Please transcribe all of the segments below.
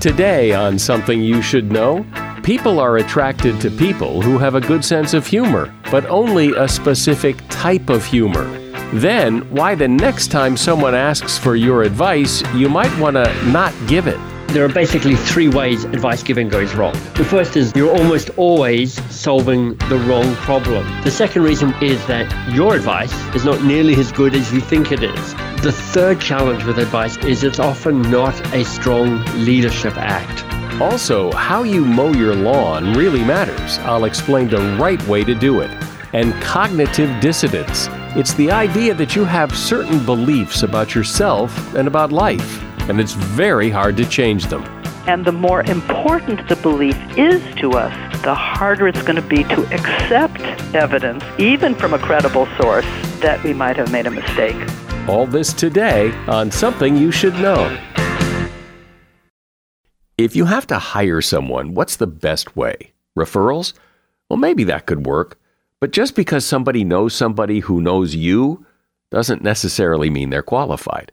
Today, on Something You Should Know, people are attracted to people who have a good sense of humor, but only a specific type of humor. Then, why the next time someone asks for your advice, you might want to not give it. There are basically three ways advice giving goes wrong. The first is you're almost always solving the wrong problem. The second reason is that your advice is not nearly as good as you think it is. The third challenge with advice is it's often not a strong leadership act. Also, how you mow your lawn really matters. I'll explain the right way to do it. And cognitive dissonance. It's the idea that you have certain beliefs about yourself and about life and it's very hard to change them. And the more important the belief is to us, the harder it's going to be to accept evidence, even from a credible source, that we might have made a mistake. All this today on Something You Should Know. If you have to hire someone, what's the best way? Referrals? Well, maybe that could work. But just because somebody knows somebody who knows you doesn't necessarily mean they're qualified.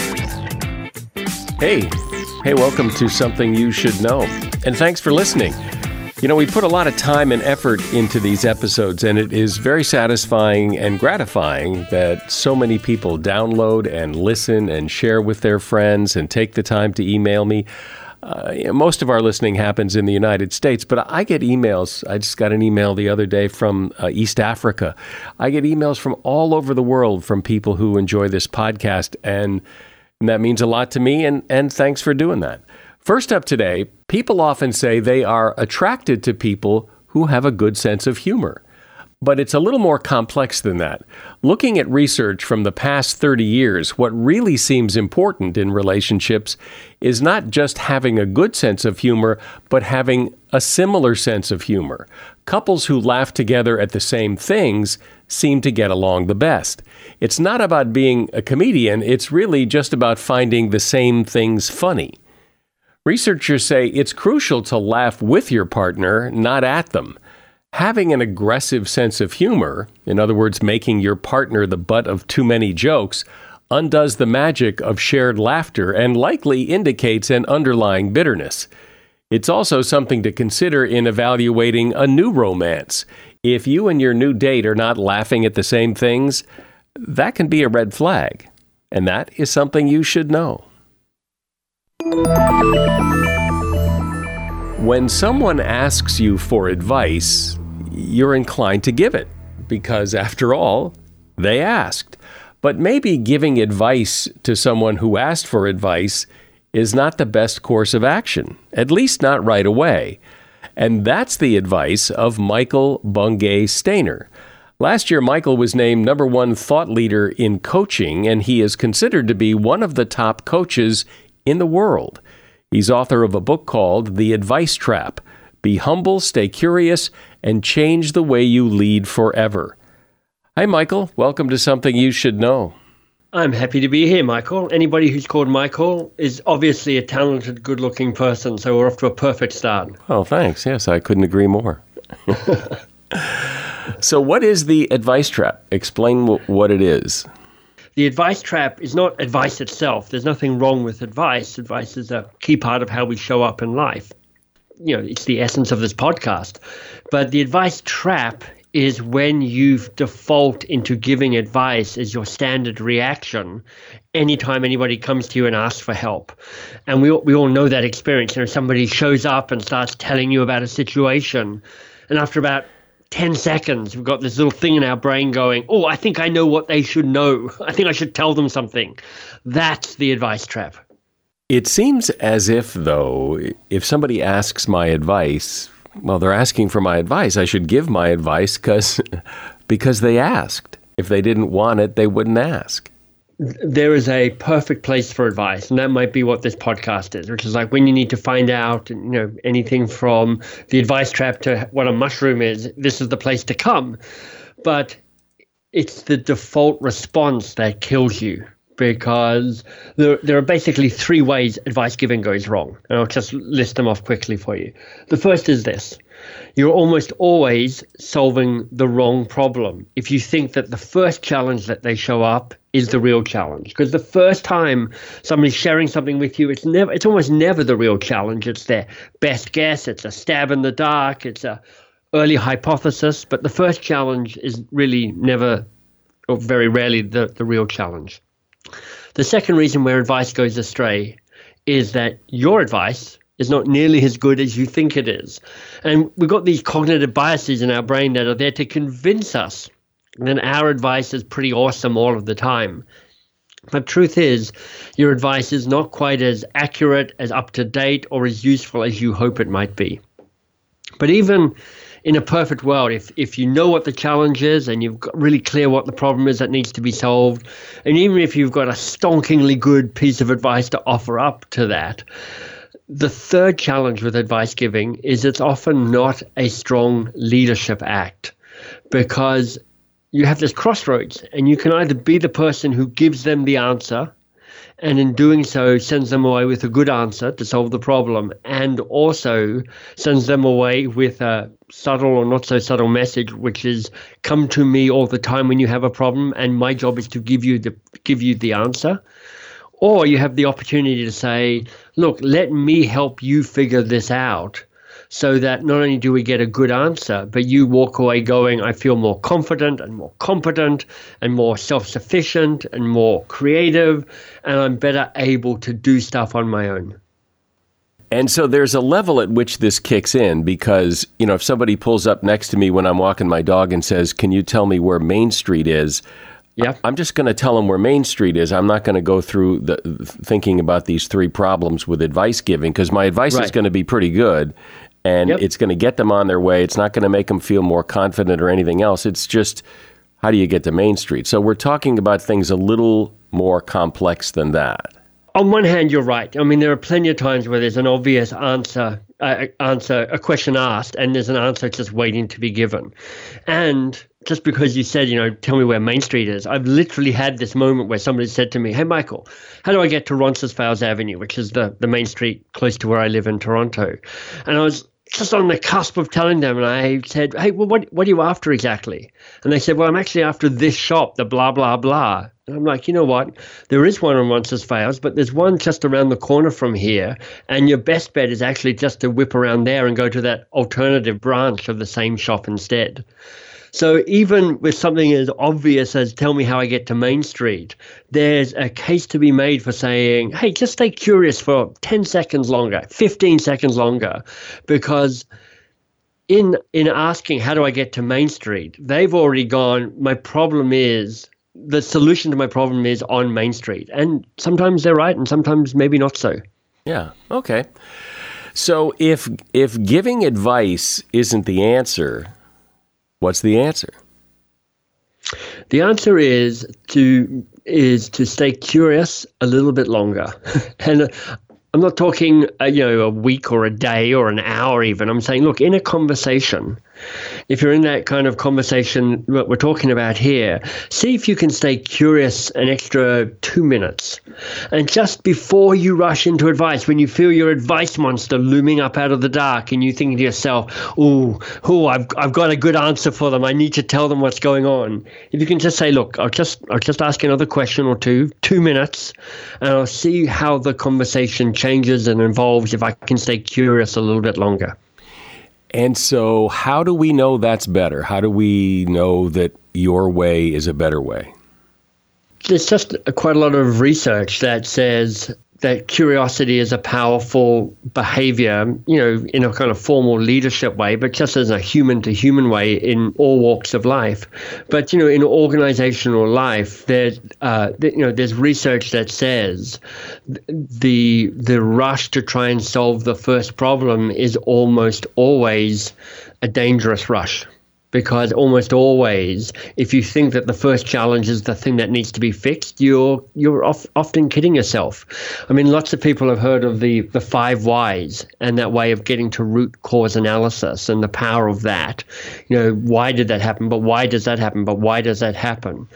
Hey, hey, welcome to Something You Should Know. And thanks for listening. You know, we put a lot of time and effort into these episodes, and it is very satisfying and gratifying that so many people download and listen and share with their friends and take the time to email me. Uh, most of our listening happens in the United States, but I get emails. I just got an email the other day from uh, East Africa. I get emails from all over the world from people who enjoy this podcast and and that means a lot to me, and, and thanks for doing that. First up today, people often say they are attracted to people who have a good sense of humor. But it's a little more complex than that. Looking at research from the past 30 years, what really seems important in relationships is not just having a good sense of humor, but having a similar sense of humor. Couples who laugh together at the same things seem to get along the best. It's not about being a comedian, it's really just about finding the same things funny. Researchers say it's crucial to laugh with your partner, not at them. Having an aggressive sense of humor, in other words, making your partner the butt of too many jokes, undoes the magic of shared laughter and likely indicates an underlying bitterness. It's also something to consider in evaluating a new romance. If you and your new date are not laughing at the same things, that can be a red flag, and that is something you should know. When someone asks you for advice, you're inclined to give it because, after all, they asked. But maybe giving advice to someone who asked for advice is not the best course of action, at least not right away. And that's the advice of Michael Bungay Stanier. Last year, Michael was named number one thought leader in coaching, and he is considered to be one of the top coaches in the world. He's author of a book called The Advice Trap Be Humble, Stay Curious, and Change the Way You Lead Forever. Hi, Michael. Welcome to Something You Should Know. I'm happy to be here, Michael. Anybody who's called Michael is obviously a talented, good looking person, so we're off to a perfect start. Oh, thanks. Yes, I couldn't agree more. So, what is the advice trap? Explain w- what it is. The advice trap is not advice itself. There's nothing wrong with advice. Advice is a key part of how we show up in life. You know, it's the essence of this podcast. But the advice trap is when you default into giving advice as your standard reaction anytime anybody comes to you and asks for help. And we, we all know that experience. You know, somebody shows up and starts telling you about a situation. And after about 10 seconds, we've got this little thing in our brain going, oh, I think I know what they should know. I think I should tell them something. That's the advice trap. It seems as if, though, if somebody asks my advice, well, they're asking for my advice. I should give my advice because because they asked. If they didn't want it, they wouldn't ask there is a perfect place for advice, and that might be what this podcast is, which is like when you need to find out, you know, anything from the advice trap to what a mushroom is. This is the place to come, but it's the default response that kills you because there, there are basically three ways advice giving goes wrong. And I'll just list them off quickly for you. The first is this. You're almost always solving the wrong problem. If you think that the first challenge that they show up is the real challenge because the first time somebody's sharing something with you it's never it's almost never the real challenge. It's their best guess. It's a stab in the dark. It's a early hypothesis. But the first challenge is really never or very rarely the, the real challenge the second reason where advice goes astray is that your advice is not nearly as good as you think it is. And we've got these cognitive biases in our brain that are there to convince us that our advice is pretty awesome all of the time. But truth is, your advice is not quite as accurate, as up to date, or as useful as you hope it might be. But even in a perfect world, if if you know what the challenge is and you've got really clear what the problem is that needs to be solved, and even if you've got a stonkingly good piece of advice to offer up to that, the third challenge with advice giving is it's often not a strong leadership act because you have this crossroads and you can either be the person who gives them the answer and in doing so sends them away with a good answer to solve the problem and also sends them away with a subtle or not so subtle message which is come to me all the time when you have a problem and my job is to give you the give you the answer. Or you have the opportunity to say, look, let me help you figure this out so that not only do we get a good answer, but you walk away going, I feel more confident and more competent and more self sufficient and more creative, and I'm better able to do stuff on my own. And so there's a level at which this kicks in because, you know, if somebody pulls up next to me when I'm walking my dog and says, Can you tell me where Main Street is? Yeah. I'm just going to tell them where Main Street is. I'm not going to go through the thinking about these three problems with advice giving because my advice right. is going to be pretty good and yep. it's going to get them on their way. It's not going to make them feel more confident or anything else. It's just how do you get to Main Street? So we're talking about things a little more complex than that. On one hand, you're right. I mean, there are plenty of times where there's an obvious answer, uh, answer a question asked, and there's an answer just waiting to be given. And just because you said, you know, tell me where Main Street is, I've literally had this moment where somebody said to me, Hey, Michael, how do I get to Roncesvalles Avenue, which is the, the main street close to where I live in Toronto? And I was just on the cusp of telling them, and I said, Hey, well, what, what are you after exactly? And they said, Well, I'm actually after this shop, the blah, blah, blah. And I'm like, You know what? There is one on Roncesvalles, but there's one just around the corner from here. And your best bet is actually just to whip around there and go to that alternative branch of the same shop instead. So even with something as obvious as tell me how I get to Main Street, there's a case to be made for saying, hey, just stay curious for 10 seconds longer, 15 seconds longer, because in in asking how do I get to Main Street, they've already gone, my problem is the solution to my problem is on Main Street. And sometimes they're right and sometimes maybe not so. Yeah. Okay. So if if giving advice isn't the answer, what's the answer? The answer is to is to stay curious a little bit longer. and I'm not talking, uh, you know, a week or a day or an hour even. I'm saying, look, in a conversation, if you're in that kind of conversation what we're talking about here, see if you can stay curious an extra two minutes. And just before you rush into advice, when you feel your advice monster looming up out of the dark and you think to yourself, oh, oh, I've, I've got a good answer for them. I need to tell them what's going on. If you can just say, look, I'll just, I'll just ask another question or two, two minutes, and I'll see how the conversation changes and evolves if I can stay curious a little bit longer. And so, how do we know that's better? How do we know that your way is a better way? There's just quite a lot of research that says that curiosity is a powerful behavior, you know, in a kind of formal leadership way, but just as a human to human way in all walks of life. But, you know, in organizational life, there's, uh, you know, there's research that says the, the rush to try and solve the first problem is almost always a dangerous rush because almost always, if you think that the first challenge is the thing that needs to be fixed, you're you're of, often kidding yourself. I mean, lots of people have heard of the the five whys and that way of getting to root cause analysis and the power of that. You know, why did that happen? But why does that happen? But why does that happen?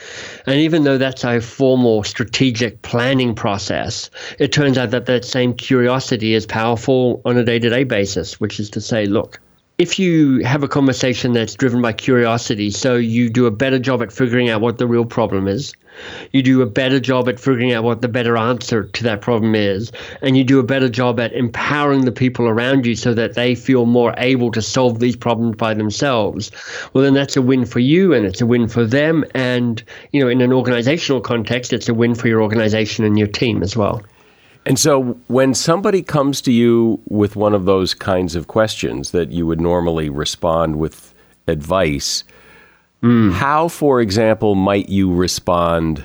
And even though that's a formal strategic planning process, it turns out that that same curiosity is powerful on a day-to-day basis, which is to say, look if you have a conversation that's driven by curiosity, so you do a better job at figuring out what the real problem is, you do a better job at figuring out what the better answer to that problem is, and you do a better job at empowering the people around you so that they feel more able to solve these problems by themselves, well, then that's a win for you and it's a win for them. And, you know, in an organizational context, it's a win for your organization and your team as well. And so when somebody comes to you with one of those kinds of questions that you would normally respond with advice, mm. how, for example, might you respond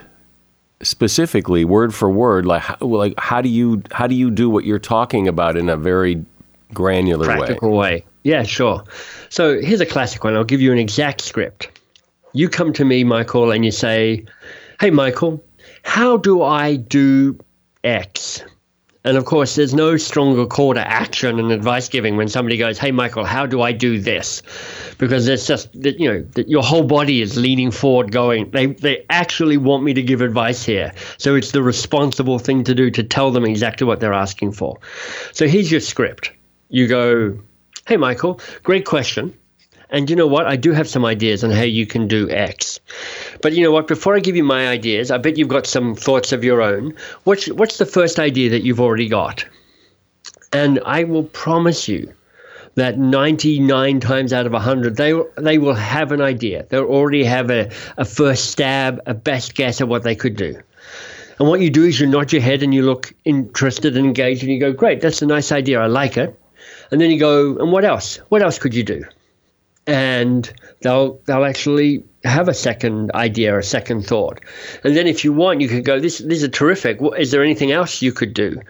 specifically, word for word? Like, how, like how do you how do you do what you're talking about in a very granular Practical way? way. Yeah, sure. So here's a classic one. I'll give you an exact script. You come to me, Michael, and you say, "Hey, Michael, how do I do X?" And of course, there's no stronger call to action and advice giving when somebody goes, "Hey, Michael, how do I do this?" Because it's just that you know that your whole body is leaning forward, going, "They they actually want me to give advice here." So it's the responsible thing to do to tell them exactly what they're asking for. So here's your script. You go, "Hey, Michael, great question. And you know what? I do have some ideas on how you can do X. But you know what? Before I give you my ideas, I bet you've got some thoughts of your own. What's what's the first idea that you've already got? And I will promise you that 99 times out of 100 they they will have an idea. They'll already have a, a first stab, a best guess at what they could do. And what you do is you nod your head and you look interested and engaged and you go, Great, that's a nice idea. I like it. And then you go, And what else? What else could you do? And they'll they'll actually have a second idea, a second thought, and then if you want, you could go. This this is terrific. Is there anything else you could do?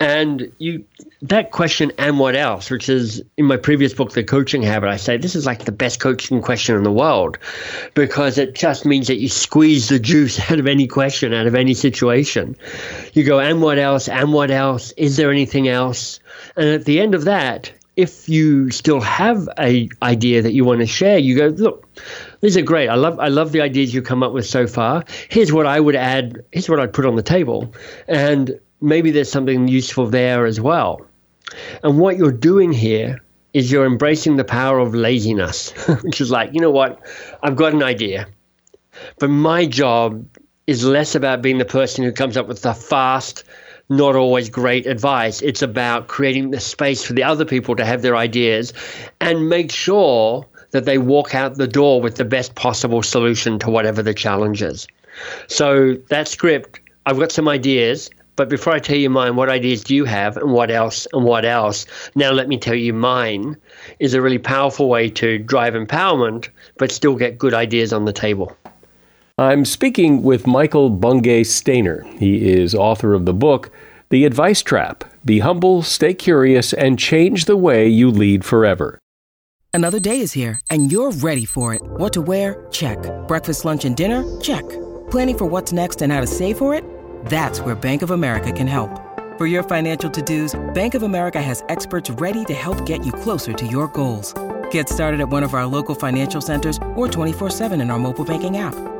And you that question, and what else? Which is in my previous book, The Coaching Habit. I say this is like the best coaching question in the world, because it just means that you squeeze the juice out of any question, out of any situation. You go, and what else? And what else? Is there anything else? And at the end of that, if you still have a idea that you want to share, you go, look, these are great. I love I love the ideas you come up with so far. Here's what I would add. Here's what I'd put on the table, and maybe there's something useful there as well. And what you're doing here is you're embracing the power of laziness, which is like, you know what, I've got an idea, but my job is less about being the person who comes up with the fast not always great advice. It's about creating the space for the other people to have their ideas and make sure that they walk out the door with the best possible solution to whatever the challenge is. So that script, I've got some ideas, but before I tell you mine, what ideas do you have and what else and what else? Now let me tell you mine is a really powerful way to drive empowerment, but still get good ideas on the table. I'm speaking with Michael Bungay Stanier. He is author of the book, The Advice Trap Be humble, stay curious, and change the way you lead forever. Another day is here, and you're ready for it. What to wear? Check. Breakfast, lunch, and dinner? Check. Planning for what's next and how to save for it? That's where Bank of America can help. For your financial to dos, Bank of America has experts ready to help get you closer to your goals. Get started at one of our local financial centers or 24-7 in our mobile banking app.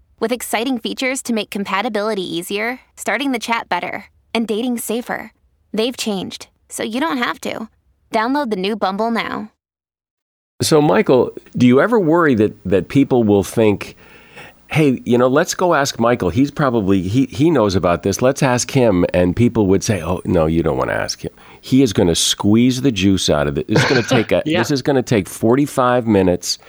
with exciting features to make compatibility easier, starting the chat better, and dating safer. They've changed, so you don't have to. Download the new Bumble now. So, Michael, do you ever worry that, that people will think, hey, you know, let's go ask Michael. He's probably, he, he knows about this. Let's ask him. And people would say, oh, no, you don't want to ask him. He is going to squeeze the juice out of it. It's going to take a, Yeah. this is going to take 45 minutes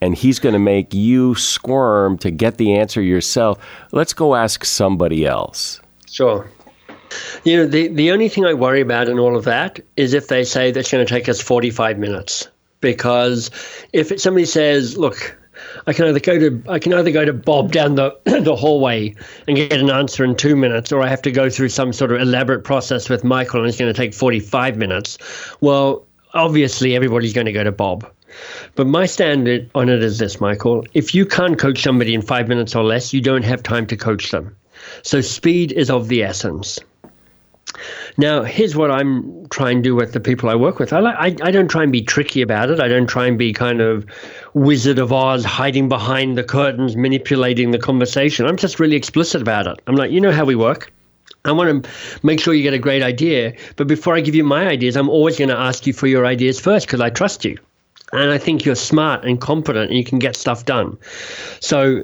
and he's going to make you squirm to get the answer yourself. Let's go ask somebody else. Sure. You know, the, the only thing I worry about in all of that is if they say that's going to take us 45 minutes. Because if it, somebody says, look, I can either go to I can either go to Bob down the the hallway and get an answer in two minutes, or I have to go through some sort of elaborate process with Michael and it's going to take 45 minutes. Well, obviously everybody's going to go to Bob. But my standard on it is this, Michael. If you can't coach somebody in five minutes or less, you don't have time to coach them. So speed is of the essence. Now, here's what I'm trying to do with the people I work with. I, I, I don't try and be tricky about it. I don't try and be kind of Wizard of Oz, hiding behind the curtains, manipulating the conversation. I'm just really explicit about it. I'm like, you know how we work. I want to make sure you get a great idea. But before I give you my ideas, I'm always going to ask you for your ideas first because I trust you. And I think you're smart and competent and you can get stuff done. So,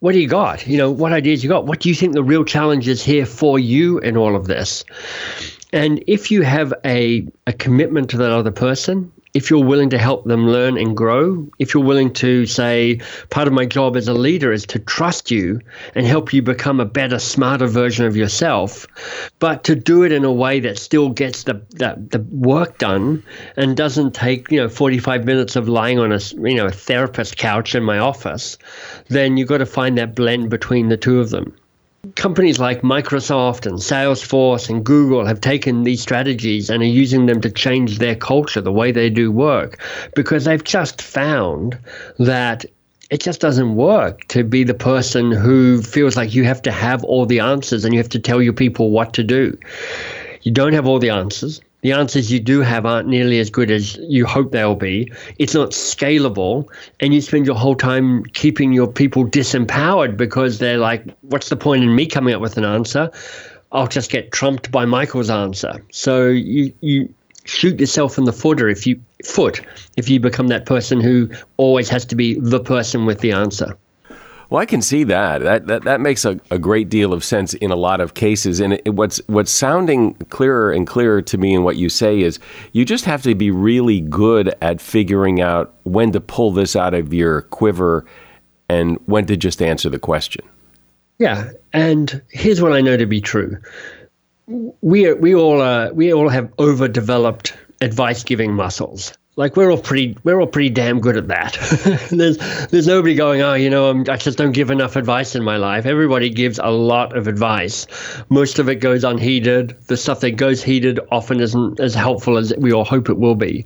what do you got? You know, what ideas you got? What do you think the real challenge is here for you in all of this? And if you have a, a commitment to that other person, if you're willing to help them learn and grow, if you're willing to say, part of my job as a leader is to trust you and help you become a better, smarter version of yourself, but to do it in a way that still gets the, the, the work done and doesn't take, you know, 45 minutes of lying on a, you know, a therapist couch in my office, then you've got to find that blend between the two of them companies like Microsoft and Salesforce and Google have taken these strategies and are using them to change their culture, the way they do work, because they've just found that it just doesn't work to be the person who feels like you have to have all the answers and you have to tell your people what to do. You don't have all the answers. The answers you do have aren't nearly as good as you hope they'll be. It's not scalable, and you spend your whole time keeping your people disempowered because they're like, what's the point in me coming up with an answer? I'll just get trumped by Michael's answer. So you, you shoot yourself in the footer if you foot if you become that person who always has to be the person with the answer. Well, I can see that. That that, that makes a, a great deal of sense in a lot of cases. And it, what's what's sounding clearer and clearer to me in what you say is you just have to be really good at figuring out when to pull this out of your quiver and when to just answer the question. Yeah, and here's what I know to be true: we we all we all have overdeveloped advice giving muscles. Like we're all pretty we're all pretty damn good at that. there's there's nobody going, oh, you know, I'm, I just don't give enough advice in my life. Everybody gives a lot of advice. Most of it goes unheeded. The stuff that goes heeded often isn't as helpful as we all hope it will be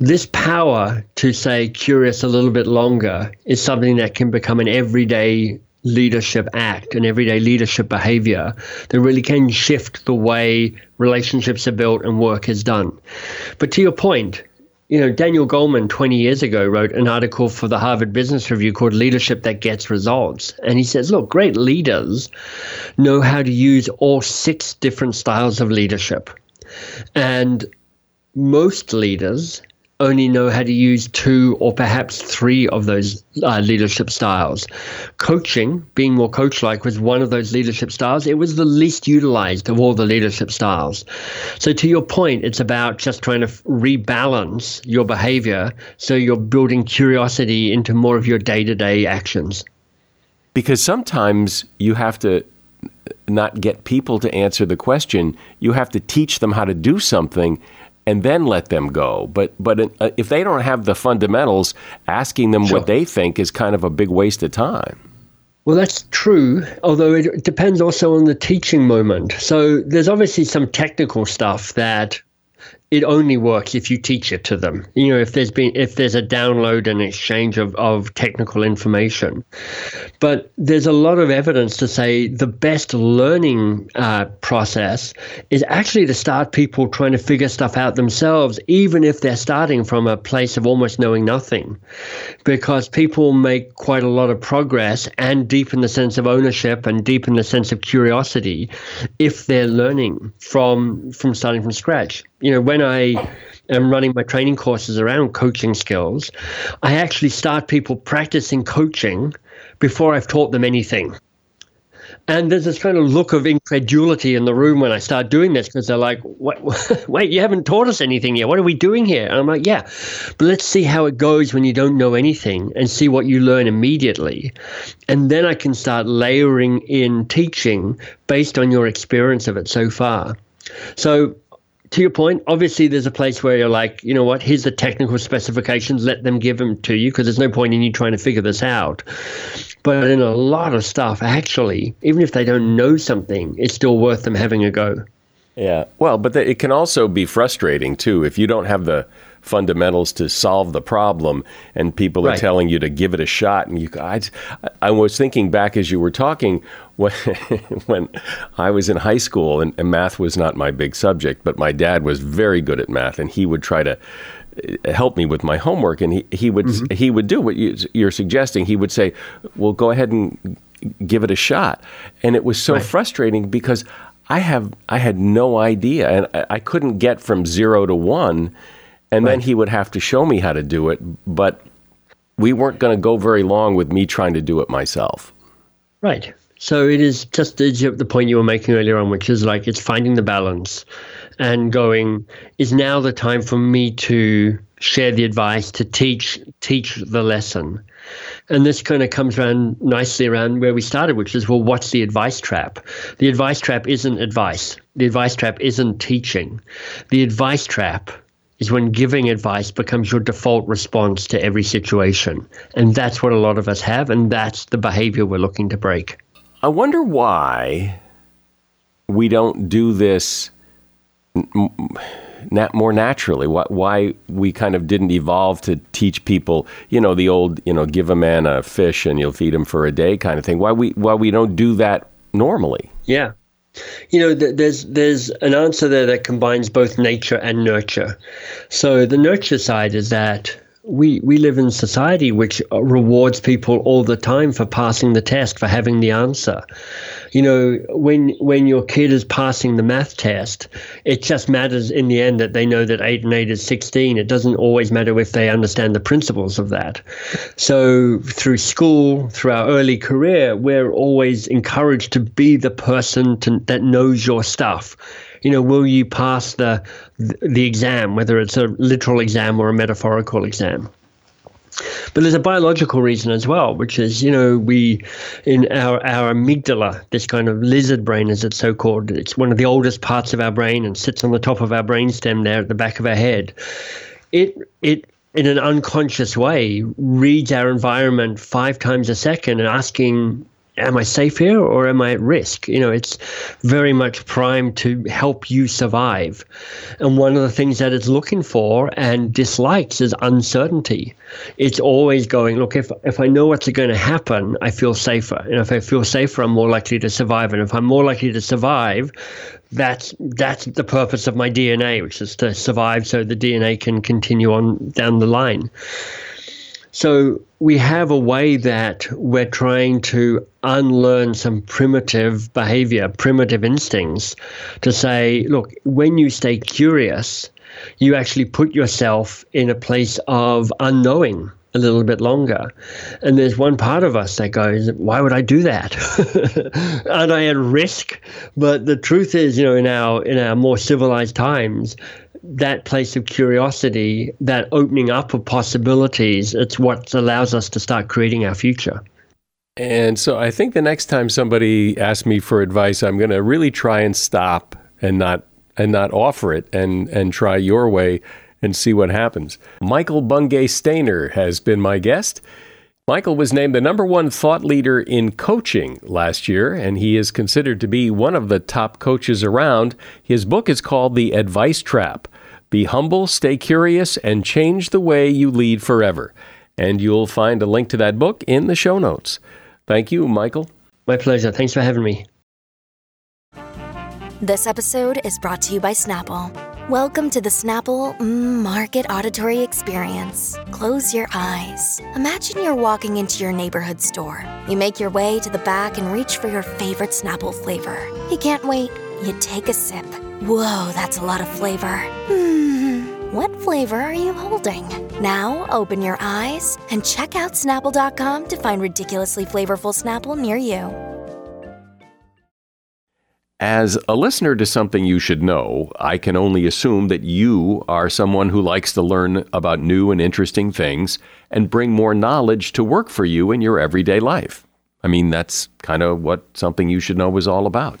this power to say curious a little bit longer is something that can become an everyday leadership act, an everyday leadership behavior that really can shift the way relationships are built and work is done. But to your point, you know, Daniel Goleman 20 years ago wrote an article for the Harvard Business Review called Leadership That Gets Results. And he says, look, great leaders know how to use all six different styles of leadership. And most leaders only know how to use two or perhaps three of those uh, leadership styles. Coaching, being more coach like, was one of those leadership styles. It was the least utilized of all the leadership styles. So, to your point, it's about just trying to rebalance your behavior so you're building curiosity into more of your day to day actions. Because sometimes you have to not get people to answer the question, you have to teach them how to do something and then let them go. But but uh, if they don't have the fundamentals, asking them sure. what they think is kind of a big waste of time. Well, that's true, although it depends also on the teaching moment. So there's obviously some technical stuff that it only works if you teach it to them. You know, if there's been if there's a download and exchange of, of technical information. But there's a lot of evidence to say the best learning uh, process is actually to start people trying to figure stuff out themselves, even if they're starting from a place of almost knowing nothing, because people make quite a lot of progress and deepen the sense of ownership and deepen the sense of curiosity if they're learning from from starting from scratch you know, when I am running my training courses around coaching skills, I actually start people practicing coaching before I've taught them anything. And there's this kind of look of incredulity in the room when I start doing this because they're like, wait, you haven't taught us anything yet. What are we doing here? And I'm like, yeah, but let's see how it goes when you don't know anything and see what you learn immediately. And then I can start layering in teaching based on your experience of it so far. So to your point, obviously there's a place where you're like, you know what, here's the technical specifications, let them give them to you because there's no point in you trying to figure this out. But in a lot of stuff, actually, even if they don't know something, it's still worth them having a go. Yeah. Well, but it can also be frustrating too if you don't have the fundamentals to solve the problem and people right. are telling you to give it a shot and you I, I was thinking back as you were talking when, when I was in high school and, and math was not my big subject but my dad was very good at math and he would try to uh, help me with my homework and he, he would mm-hmm. he would do what you, you're suggesting he would say well go ahead and give it a shot and it was so right. frustrating because I have I had no idea, and I, I couldn't get from zero to one, and right. then he would have to show me how to do it. But we weren't going to go very long with me trying to do it myself. Right. So it is just the point you were making earlier on, which is like it's finding the balance and going, is now the time for me to share the advice, to teach teach the lesson. And this kind of comes around nicely around where we started, which is well, what's the advice trap? The advice trap isn't advice. The advice trap isn't teaching. The advice trap is when giving advice becomes your default response to every situation. And that's what a lot of us have, and that's the behavior we're looking to break. I wonder why we don't do this more naturally? Why, why we kind of didn't evolve to teach people, you know, the old, you know, give a man a fish and you'll feed him for a day kind of thing. Why we why we don't do that normally? Yeah. You know, there's there's an answer there that combines both nature and nurture. So the nurture side is that we we live in society which uh, rewards people all the time for passing the test, for having the answer you know, when when your kid is passing the math test, it just matters in the end that they know that eight and eight is sixteen. It doesn't always matter if they understand the principles of that. So through school, through our early career, we're always encouraged to be the person to, that knows your stuff you know, will you pass the the exam, whether it's a literal exam or a metaphorical exam? But there's a biological reason as well, which is, you know, we, in our, our amygdala, this kind of lizard brain, as it's so called, it's one of the oldest parts of our brain and sits on the top of our brainstem there at the back of our head. It, it, in an unconscious way, reads our environment five times a second and asking am I safe here or am I at risk? You know, it's very much primed to help you survive. And one of the things that it's looking for and dislikes is uncertainty. It's always going, look, if, if I know what's going to happen, I feel safer. And if I feel safer, I'm more likely to survive. And if I'm more likely to survive, that's that's the purpose of my DNA, which is to survive so the DNA can continue on down the line. So we have a way that we're trying to unlearn some primitive behavior, primitive instincts to say, look, when you stay curious, you actually put yourself in a place of unknowing a little bit longer. And there's one part of us that goes, why would I do that? Aren't I at risk? But the truth is, you know, in our in our more civilized times, that place of curiosity, that opening up of possibilities, it's what allows us to start creating our future. And so I think the next time somebody asks me for advice, I'm going to really try and stop and not and not offer it and and try your way and see what happens. Michael Bungay Stanier has been my guest. Michael was named the number one thought leader in coaching last year, and he is considered to be one of the top coaches around. His book is called The Advice Trap Be Humble, Stay Curious, and Change the Way You Lead Forever. And you'll find a link to that book in the show notes. Thank you, Michael. My pleasure. Thanks for having me. This episode is brought to you by Snapple. Welcome to the Snapple Market Auditory Experience. Close your eyes. Imagine you're walking into your neighborhood store. You make your way to the back and reach for your favorite Snapple flavor. You can't wait. You take a sip. Whoa, that's a lot of flavor. Hmm, what flavor are you holding? Now open your eyes and check out Snapple.com to find ridiculously flavorful Snapple near you. As a listener to something you should know, I can only assume that you are someone who likes to learn about new and interesting things and bring more knowledge to work for you in your everyday life. I mean, that's kind of what something you should know is all about.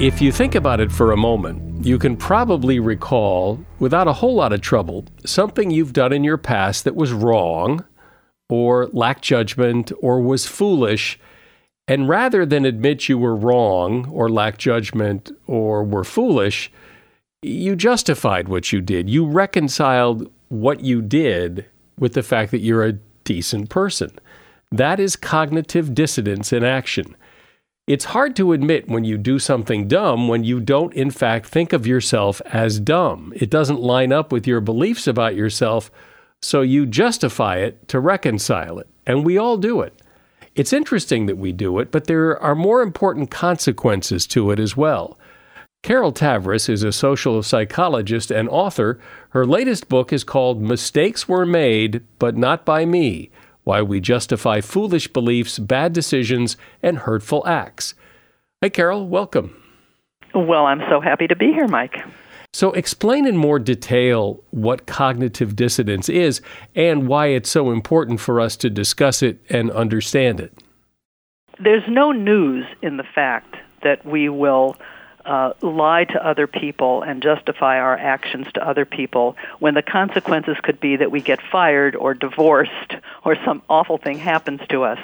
If you think about it for a moment, you can probably recall, without a whole lot of trouble, something you've done in your past that was wrong, or lacked judgment, or was foolish. And rather than admit you were wrong, or lacked judgment, or were foolish, you justified what you did. You reconciled what you did with the fact that you're a decent person. That is cognitive dissonance in action. It's hard to admit when you do something dumb when you don't, in fact, think of yourself as dumb. It doesn't line up with your beliefs about yourself, so you justify it to reconcile it. And we all do it. It's interesting that we do it, but there are more important consequences to it as well. Carol Tavris is a social psychologist and author. Her latest book is called Mistakes Were Made, But Not By Me Why We Justify Foolish Beliefs, Bad Decisions, and Hurtful Acts. Hey, Carol, welcome. Well, I'm so happy to be here, Mike. So, explain in more detail what cognitive dissonance is and why it's so important for us to discuss it and understand it. There's no news in the fact that we will uh, lie to other people and justify our actions to other people when the consequences could be that we get fired or divorced or some awful thing happens to us.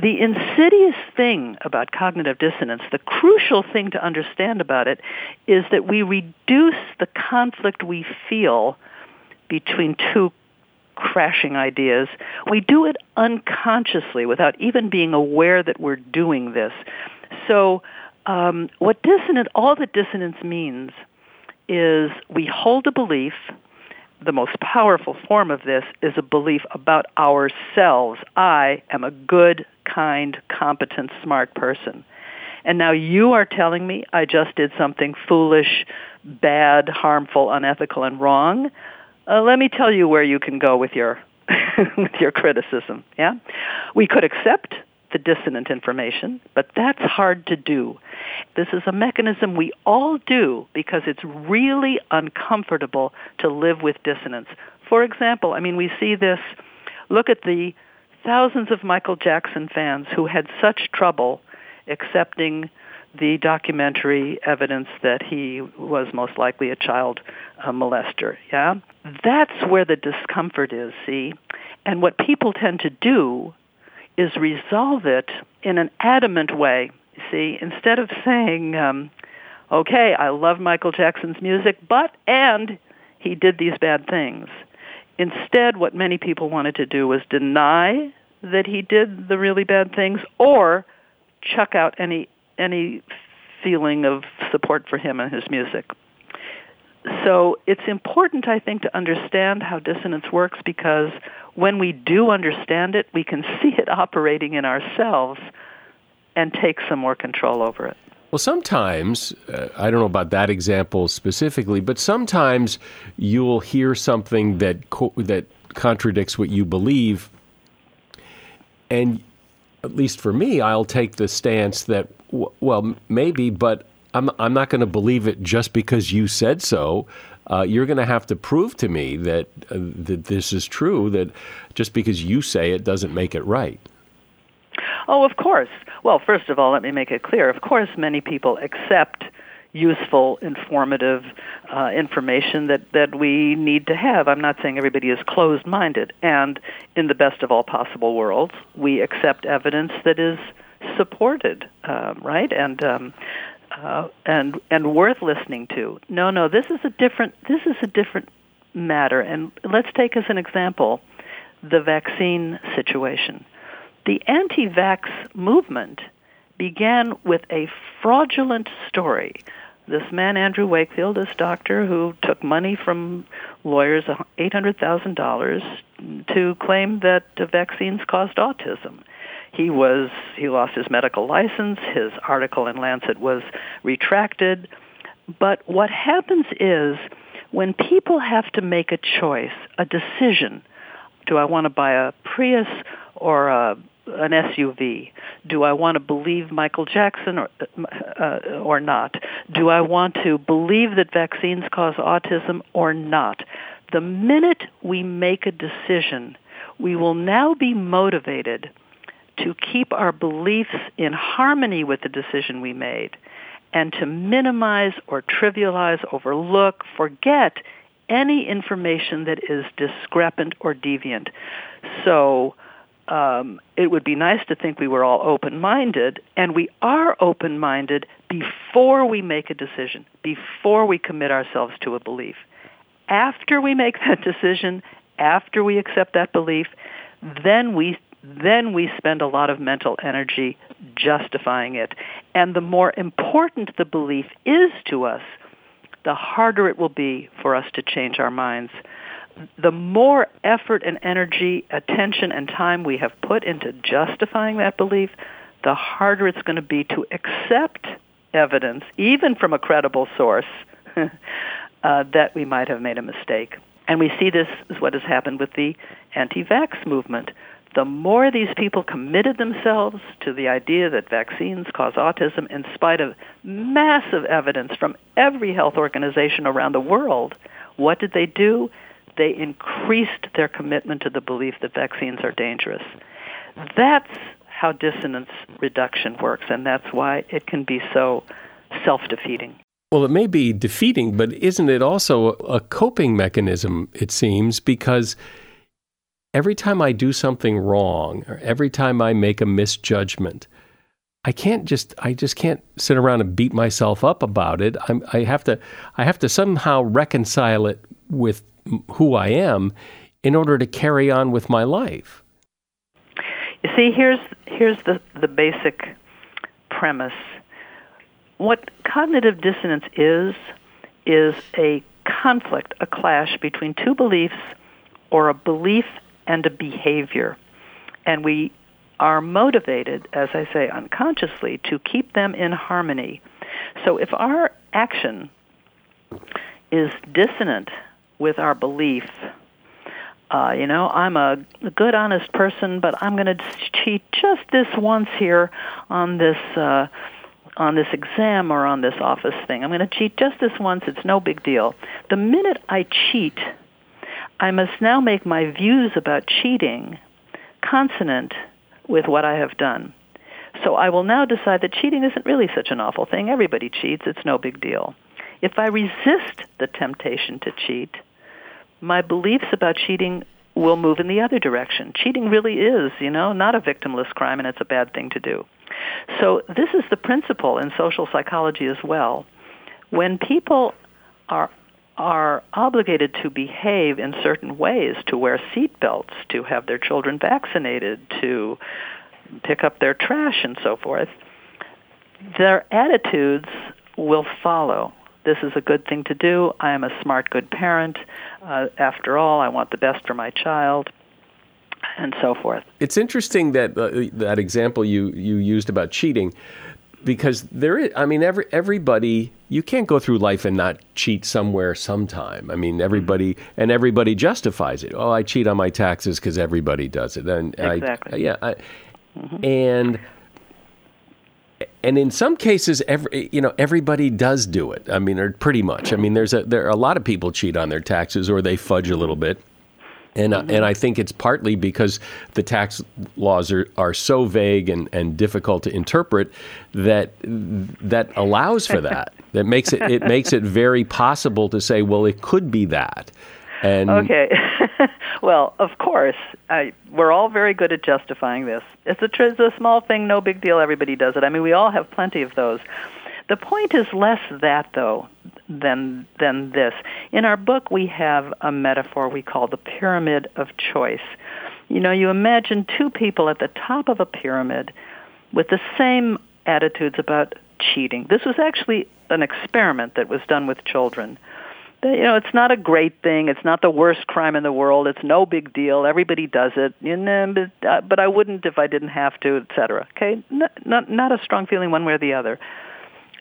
The insidious thing about cognitive dissonance, the crucial thing to understand about it, is that we reduce the conflict we feel between two crashing ideas. We do it unconsciously without even being aware that we're doing this. So um, what dissonant, all that dissonance means is we hold a belief. The most powerful form of this is a belief about ourselves. I am a good, kind, competent, smart person. And now you are telling me I just did something foolish, bad, harmful, unethical, and wrong. Uh, let me tell you where you can go with your with your criticism. Yeah, we could accept the dissonant information, but that's hard to do. This is a mechanism we all do because it's really uncomfortable to live with dissonance. For example, I mean, we see this. Look at the thousands of Michael Jackson fans who had such trouble accepting the documentary evidence that he was most likely a child uh, molester. Yeah, that's where the discomfort is. See, and what people tend to do is resolve it in an adamant way. See, instead of saying, um, "Okay, I love Michael Jackson's music, but and he did these bad things." Instead, what many people wanted to do was deny that he did the really bad things or chuck out any any feeling of support for him and his music. So it's important, I think, to understand how dissonance works because when we do understand it, we can see it operating in ourselves and take some more control over it. Well, sometimes, uh, I don't know about that example specifically, but sometimes you'll hear something that co- that contradicts what you believe, and at least for me, I'll take the stance that, well, maybe, but I'm, I'm not going to believe it just because you said so. Uh, you're going to have to prove to me that, uh, that this is true, that just because you say it doesn't make it right. Oh, of course. Well, first of all, let me make it clear. Of course, many people accept useful, informative uh, information that, that we need to have. I'm not saying everybody is closed minded. And in the best of all possible worlds, we accept evidence that is supported, um, right? And um, uh, and and worth listening to. No, no, this is a different this is a different matter. And let's take as an example the vaccine situation. The anti-vax movement began with a fraudulent story. This man, Andrew Wakefield, this doctor who took money from lawyers, $800,000, to claim that vaccines caused autism. He was he lost his medical license. His article in Lancet was retracted. But what happens is when people have to make a choice, a decision, do I want to buy a Prius or a an SUV? Do I want to believe Michael Jackson or uh, or not? Do I want to believe that vaccines cause autism or not? The minute we make a decision, we will now be motivated to keep our beliefs in harmony with the decision we made and to minimize or trivialize, overlook, forget any information that is discrepant or deviant. So um, it would be nice to think we were all open-minded, and we are open-minded before we make a decision, before we commit ourselves to a belief. After we make that decision, after we accept that belief, then we then we spend a lot of mental energy justifying it. And the more important the belief is to us, the harder it will be for us to change our minds the more effort and energy, attention and time we have put into justifying that belief, the harder it's going to be to accept evidence, even from a credible source, uh, that we might have made a mistake. And we see this is what has happened with the anti-vax movement. The more these people committed themselves to the idea that vaccines cause autism in spite of massive evidence from every health organization around the world, what did they do? they increased their commitment to the belief that vaccines are dangerous. That's how dissonance reduction works, and that's why it can be so self defeating. Well, it may be defeating, but isn't it also a coping mechanism, it seems, because every time I do something wrong or every time I make a misjudgment, I can't just I just can't sit around and beat myself up about it. I'm, I have to I have to somehow reconcile it with who I am in order to carry on with my life. You see, here's here's the the basic premise. What cognitive dissonance is is a conflict, a clash between two beliefs or a belief and a behavior. And we are motivated, as I say, unconsciously, to keep them in harmony. So if our action is dissonant with our belief. Uh, you know, I'm a good, honest person, but I'm going to cheat just this once here on this uh, on this exam or on this office thing. I'm going to cheat just this once. It's no big deal. The minute I cheat, I must now make my views about cheating consonant with what I have done. So I will now decide that cheating isn't really such an awful thing. Everybody cheats. It's no big deal. If I resist the temptation to cheat, my beliefs about cheating will move in the other direction. Cheating really is, you know, not a victimless crime and it's a bad thing to do. So this is the principle in social psychology as well. When people are are obligated to behave in certain ways, to wear seatbelts, to have their children vaccinated, to pick up their trash and so forth, their attitudes will follow. This is a good thing to do. I am a smart, good parent. Uh, after all, I want the best for my child and so forth. It's interesting that uh, that example you, you used about cheating because there is, I mean, every, everybody, you can't go through life and not cheat somewhere sometime. I mean, everybody, mm-hmm. and everybody justifies it. Oh, I cheat on my taxes because everybody does it. And exactly. I, yeah. I, mm-hmm. And, and in some cases, every you know everybody does do it. I mean, or pretty much. I mean, there's a there are a lot of people cheat on their taxes or they fudge a little bit. And, mm-hmm. and I think it's partly because the tax laws are, are so vague and, and difficult to interpret that that allows for that. that makes it it makes it very possible to say, well, it could be that. And okay, well, of course, I, we're all very good at justifying this. It's a, it's a small thing, no big deal. Everybody does it. I mean, we all have plenty of those. The point is less that, though, than than this. In our book, we have a metaphor we call the pyramid of choice. You know, you imagine two people at the top of a pyramid with the same attitudes about cheating. This was actually an experiment that was done with children. You know, it's not a great thing. It's not the worst crime in the world. It's no big deal. Everybody does it. but, uh, but I wouldn't if I didn't have to, etc. Okay, not, not not a strong feeling one way or the other.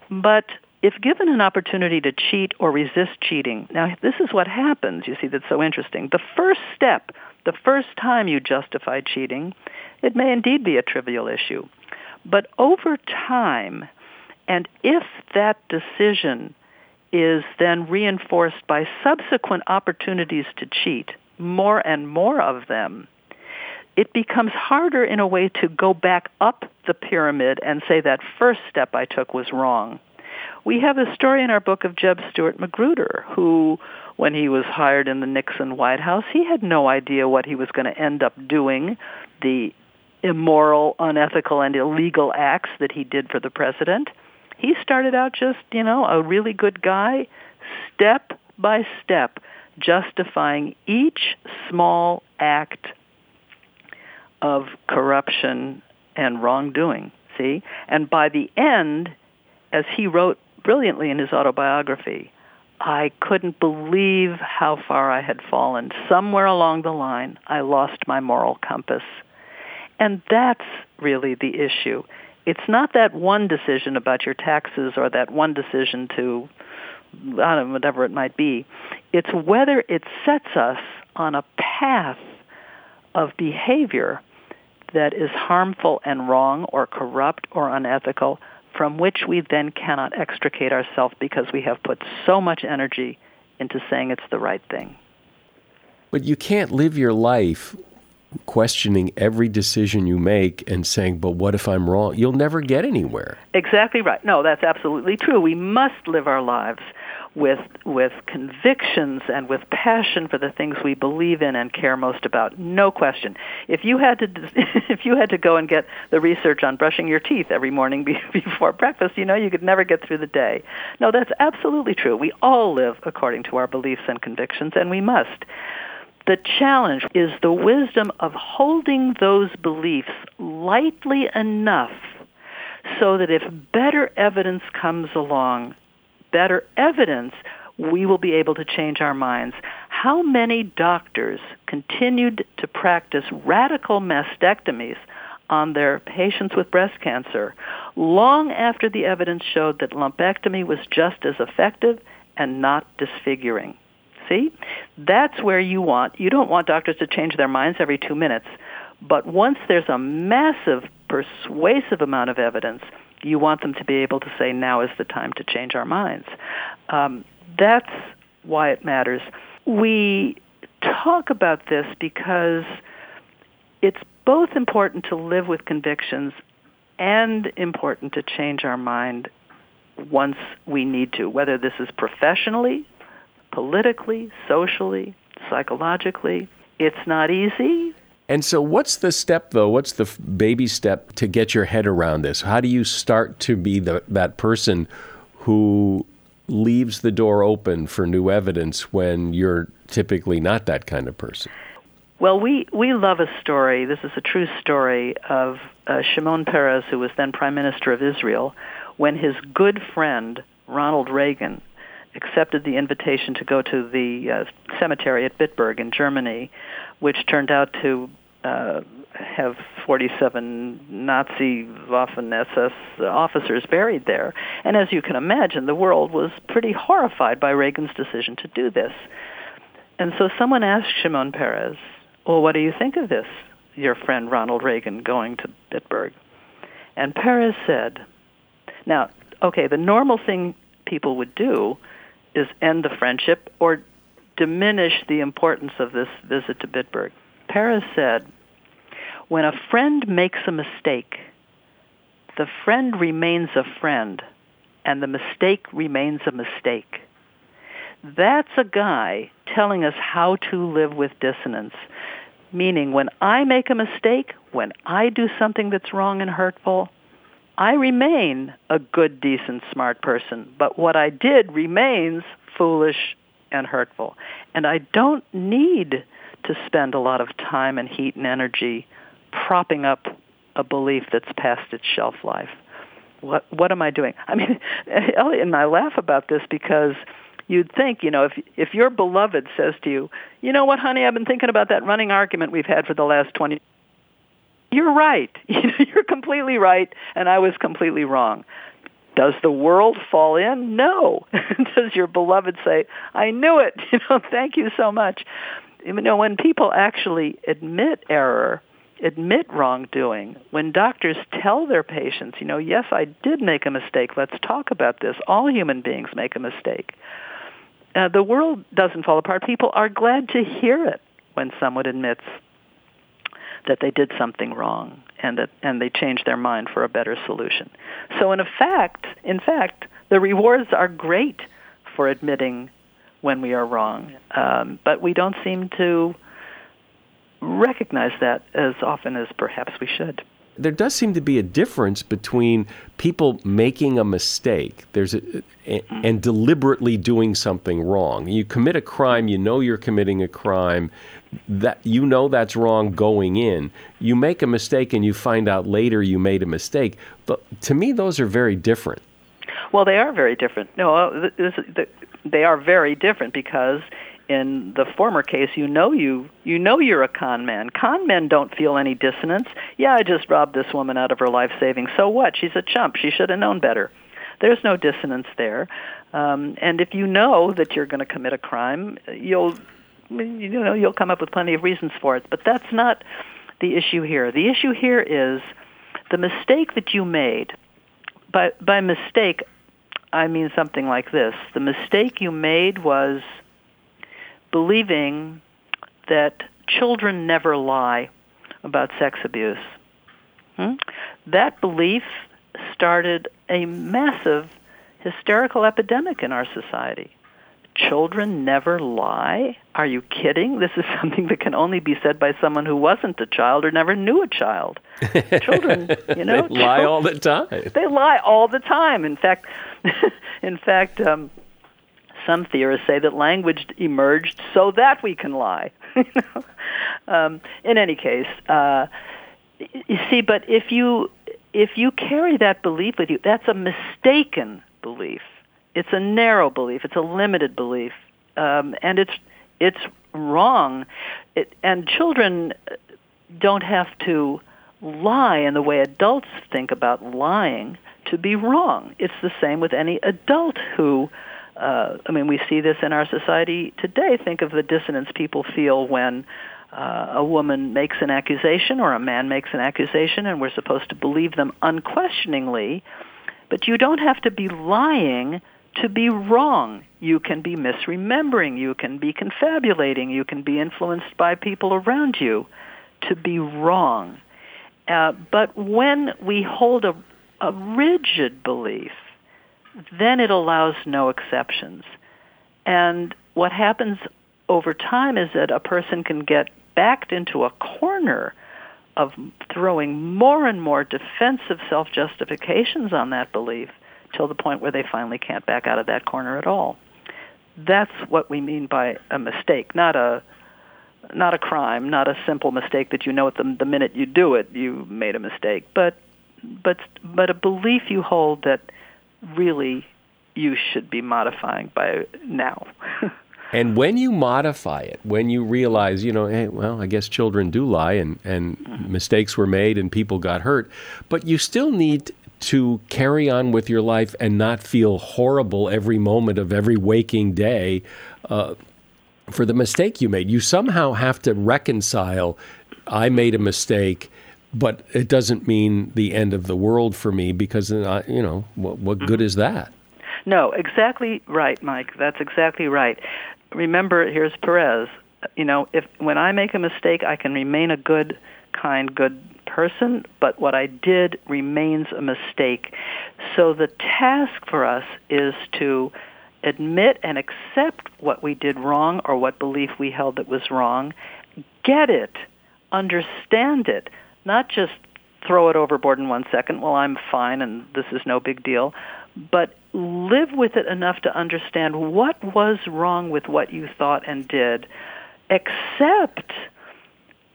But if given an opportunity to cheat or resist cheating, now this is what happens, you see, that's so interesting. The first step, the first time you justify cheating, it may indeed be a trivial issue. But over time, and if that decision is then reinforced by subsequent opportunities to cheat, more and more of them, it becomes harder in a way to go back up the pyramid and say that first step I took was wrong. We have a story in our book of Jeb Stuart Magruder, who, when he was hired in the Nixon White House, he had no idea what he was going to end up doing, the immoral, unethical, and illegal acts that he did for the president. He started out just, you know, a really good guy, step by step, justifying each small act of corruption and wrongdoing. See? And by the end, as he wrote brilliantly in his autobiography, I couldn't believe how far I had fallen. Somewhere along the line, I lost my moral compass. And that's really the issue. It's not that one decision about your taxes or that one decision to, I don't know, whatever it might be. It's whether it sets us on a path of behavior that is harmful and wrong or corrupt or unethical from which we then cannot extricate ourselves because we have put so much energy into saying it's the right thing. But you can't live your life questioning every decision you make and saying, but what if I'm wrong? You'll never get anywhere. Exactly right. No, that's absolutely true. We must live our lives with with convictions and with passion for the things we believe in and care most about. No question. If you had to if you had to go and get the research on brushing your teeth every morning before breakfast, you know you could never get through the day. No, that's absolutely true. We all live according to our beliefs and convictions and we must. The challenge is the wisdom of holding those beliefs lightly enough so that if better evidence comes along better evidence, we will be able to change our minds. How many doctors continued to practice radical mastectomies on their patients with breast cancer long after the evidence showed that lumpectomy was just as effective and not disfiguring? See? That's where you want, you don't want doctors to change their minds every two minutes. But once there's a massive, persuasive amount of evidence, you want them to be able to say, now is the time to change our minds. Um, that's why it matters. We talk about this because it's both important to live with convictions, and important to change our mind once we need to, whether this is professionally, politically, socially, psychologically. It's not easy. And so, what's the step, though? What's the baby step to get your head around this? How do you start to be the, that person who leaves the door open for new evidence when you're typically not that kind of person? Well, we, we love a story. This is a true story of uh, Shimon Peres, who was then Prime Minister of Israel, when his good friend, Ronald Reagan, accepted the invitation to go to the uh, cemetery at Bitburg in Germany, which turned out to uh, have 47 Nazi Waffen SS officers buried there. And as you can imagine, the world was pretty horrified by Reagan's decision to do this. And so someone asked Shimon Peres, well, what do you think of this, your friend Ronald Reagan going to Bitburg? And Peres said, now, okay, the normal thing people would do is end the friendship or diminish the importance of this visit to Bitburg. Peres said, when a friend makes a mistake, the friend remains a friend and the mistake remains a mistake. That's a guy telling us how to live with dissonance. Meaning, when I make a mistake, when I do something that's wrong and hurtful, I remain a good, decent, smart person, but what I did remains foolish and hurtful. And I don't need to spend a lot of time and heat and energy propping up a belief that's past its shelf life. What what am I doing? I mean, Elliot and I laugh about this because you'd think, you know, if if your beloved says to you, "You know what, honey, I've been thinking about that running argument we've had for the last 20 you're right. You're completely right, and I was completely wrong. Does the world fall in? No. Does your beloved say, I knew it, you know, thank you so much. You know, when people actually admit error, admit wrongdoing, when doctors tell their patients, you know, yes, I did make a mistake, let's talk about this. All human beings make a mistake. Uh, the world doesn't fall apart. People are glad to hear it when someone admits that they did something wrong and that and they changed their mind for a better solution. So in fact, in fact, the rewards are great for admitting when we are wrong, um, but we don't seem to recognize that as often as perhaps we should there does seem to be a difference between people making a mistake there's a, a, and deliberately doing something wrong you commit a crime you know you're committing a crime that you know that's wrong going in. You make a mistake and you find out later you made a mistake. But to me, those are very different. Well, they are very different. No, uh, this, they are very different because in the former case, you know you you know you're a con man. Con men don't feel any dissonance. Yeah, I just robbed this woman out of her life savings. So what? She's a chump. She should have known better. There's no dissonance there. Um, and if you know that you're going to commit a crime, you'll you know you'll come up with plenty of reasons for it but that's not the issue here. The issue here is the mistake that you made. By by mistake i mean something like this. The mistake you made was believing that children never lie about sex abuse. Hmm? that belief started a massive hysterical epidemic in our society children never lie? Are you kidding? This is something that can only be said by someone who wasn't a child or never knew a child. Children, you know, they lie all the time. They lie all the time. In fact, in fact, um, some theorists say that language emerged so that we can lie. um, in any case, uh, you see, but if you if you carry that belief with you, that's a mistaken belief it's a narrow belief. It's a limited belief, um, and it's it's wrong. It, and children don't have to lie in the way adults think about lying to be wrong. It's the same with any adult who. Uh, I mean, we see this in our society today. Think of the dissonance people feel when uh, a woman makes an accusation or a man makes an accusation, and we're supposed to believe them unquestioningly. But you don't have to be lying to be wrong. You can be misremembering. You can be confabulating. You can be influenced by people around you to be wrong. Uh, but when we hold a, a rigid belief, then it allows no exceptions. And what happens over time is that a person can get backed into a corner of throwing more and more defensive self-justifications on that belief till the point where they finally can't back out of that corner at all. That's what we mean by a mistake, not a not a crime, not a simple mistake that you know at the, the minute you do it you made a mistake, but but but a belief you hold that really you should be modifying by now. and when you modify it, when you realize, you know, hey, well, I guess children do lie and, and mm-hmm. mistakes were made and people got hurt, but you still need to carry on with your life and not feel horrible every moment of every waking day uh, for the mistake you made. You somehow have to reconcile I made a mistake, but it doesn't mean the end of the world for me because, uh, you know, what, what good is that? No, exactly right, Mike. That's exactly right. Remember, here's Peres. You know, if when I make a mistake, I can remain a good, kind, good person, but what I did remains a mistake. So the task for us is to admit and accept what we did wrong or what belief we held that was wrong, get it, understand it, not just throw it overboard in one second, well, I'm fine and this is no big deal, but live with it enough to understand what was wrong with what you thought and did. Accept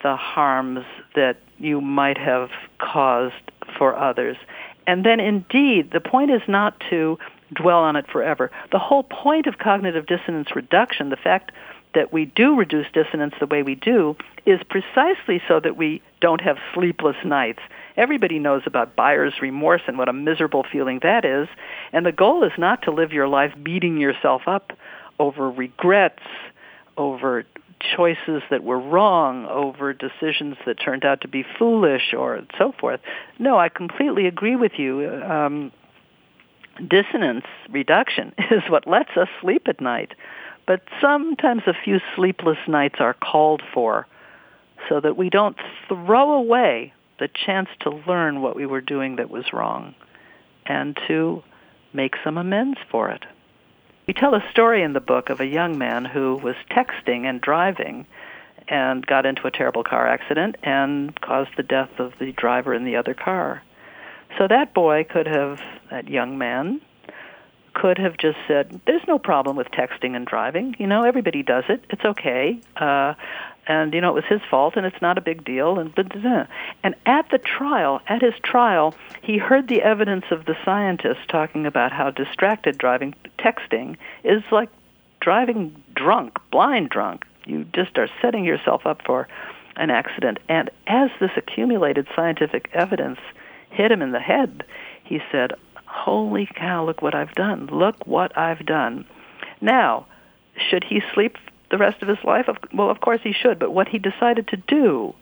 the harms that you might have caused for others. And then indeed, the point is not to dwell on it forever. The whole point of cognitive dissonance reduction, the fact that we do reduce dissonance the way we do, is precisely so that we don't have sleepless nights. Everybody knows about buyer's remorse and what a miserable feeling that is. And the goal is not to live your life beating yourself up over regrets, over choices that were wrong, over decisions that turned out to be foolish, or so forth. No, I completely agree with you. Um, dissonance reduction is what lets us sleep at night. But sometimes a few sleepless nights are called for so that we don't throw away the chance to learn what we were doing that was wrong and to make some amends for it. We tell a story in the book of a young man who was texting and driving and got into a terrible car accident and caused the death of the driver in the other car. So that boy could have, that young man, could have just said, "There's no problem with texting and driving. You know, everybody does it. It's okay." Uh, and you know, it was his fault, and it's not a big deal. And blah, blah, blah. and at the trial, at his trial, he heard the evidence of the scientists talking about how distracted driving, texting, is like driving drunk, blind drunk. You just are setting yourself up for an accident. And as this accumulated scientific evidence hit him in the head, he said, Holy cow, look what I've done. Look what I've done. Now, should he sleep the rest of his life? Well, of course he should, but what he decided to do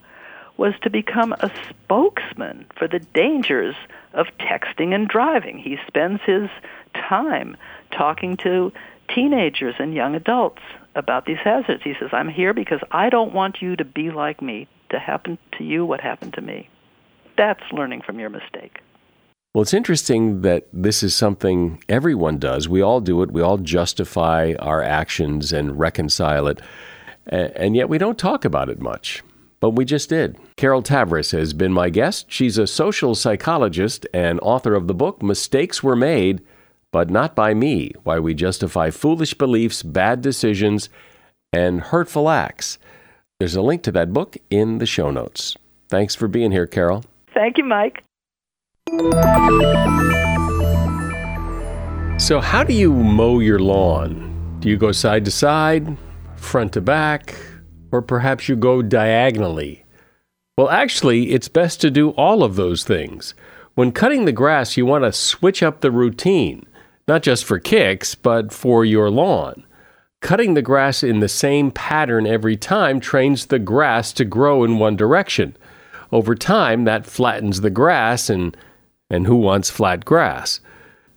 was to become a spokesman for the dangers of texting and driving. He spends his time talking to teenagers and young adults about these hazards. He says, I'm here because I don't want you to be like me, to happen to you what happened to me. That's learning from your mistake. Well, it's interesting that this is something everyone does. We all do it. We all justify our actions and reconcile it. And yet we don't talk about it much. But we just did. Carol Tavris has been my guest. She's a social psychologist and author of the book Mistakes Were Made, but Not by Me Why We Justify Foolish Beliefs, Bad Decisions, and Hurtful Acts. There's a link to that book in the show notes. Thanks for being here, Carol. Thank you, Mike. So, how do you mow your lawn? Do you go side to side, front to back, or perhaps you go diagonally? Well, actually, it's best to do all of those things. When cutting the grass, you want to switch up the routine, not just for kicks, but for your lawn. Cutting the grass in the same pattern every time trains the grass to grow in one direction. Over time, that flattens the grass and and who wants flat grass?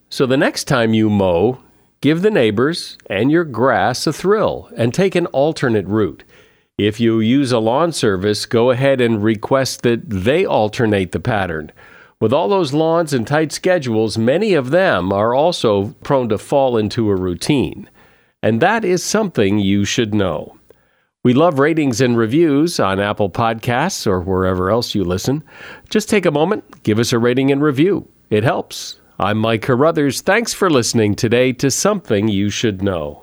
So the next time you mow, give the neighbors and your grass a thrill and take an alternate route. If you use a lawn service, go ahead and request that they alternate the pattern. With all those lawns and tight schedules, many of them are also prone to fall into a routine. And that is something you should know. We love ratings and reviews on Apple Podcasts or wherever else you listen. Just take a moment, give us a rating and review. It helps. I'm Mike Carruthers. Thanks for listening today to Something You Should Know.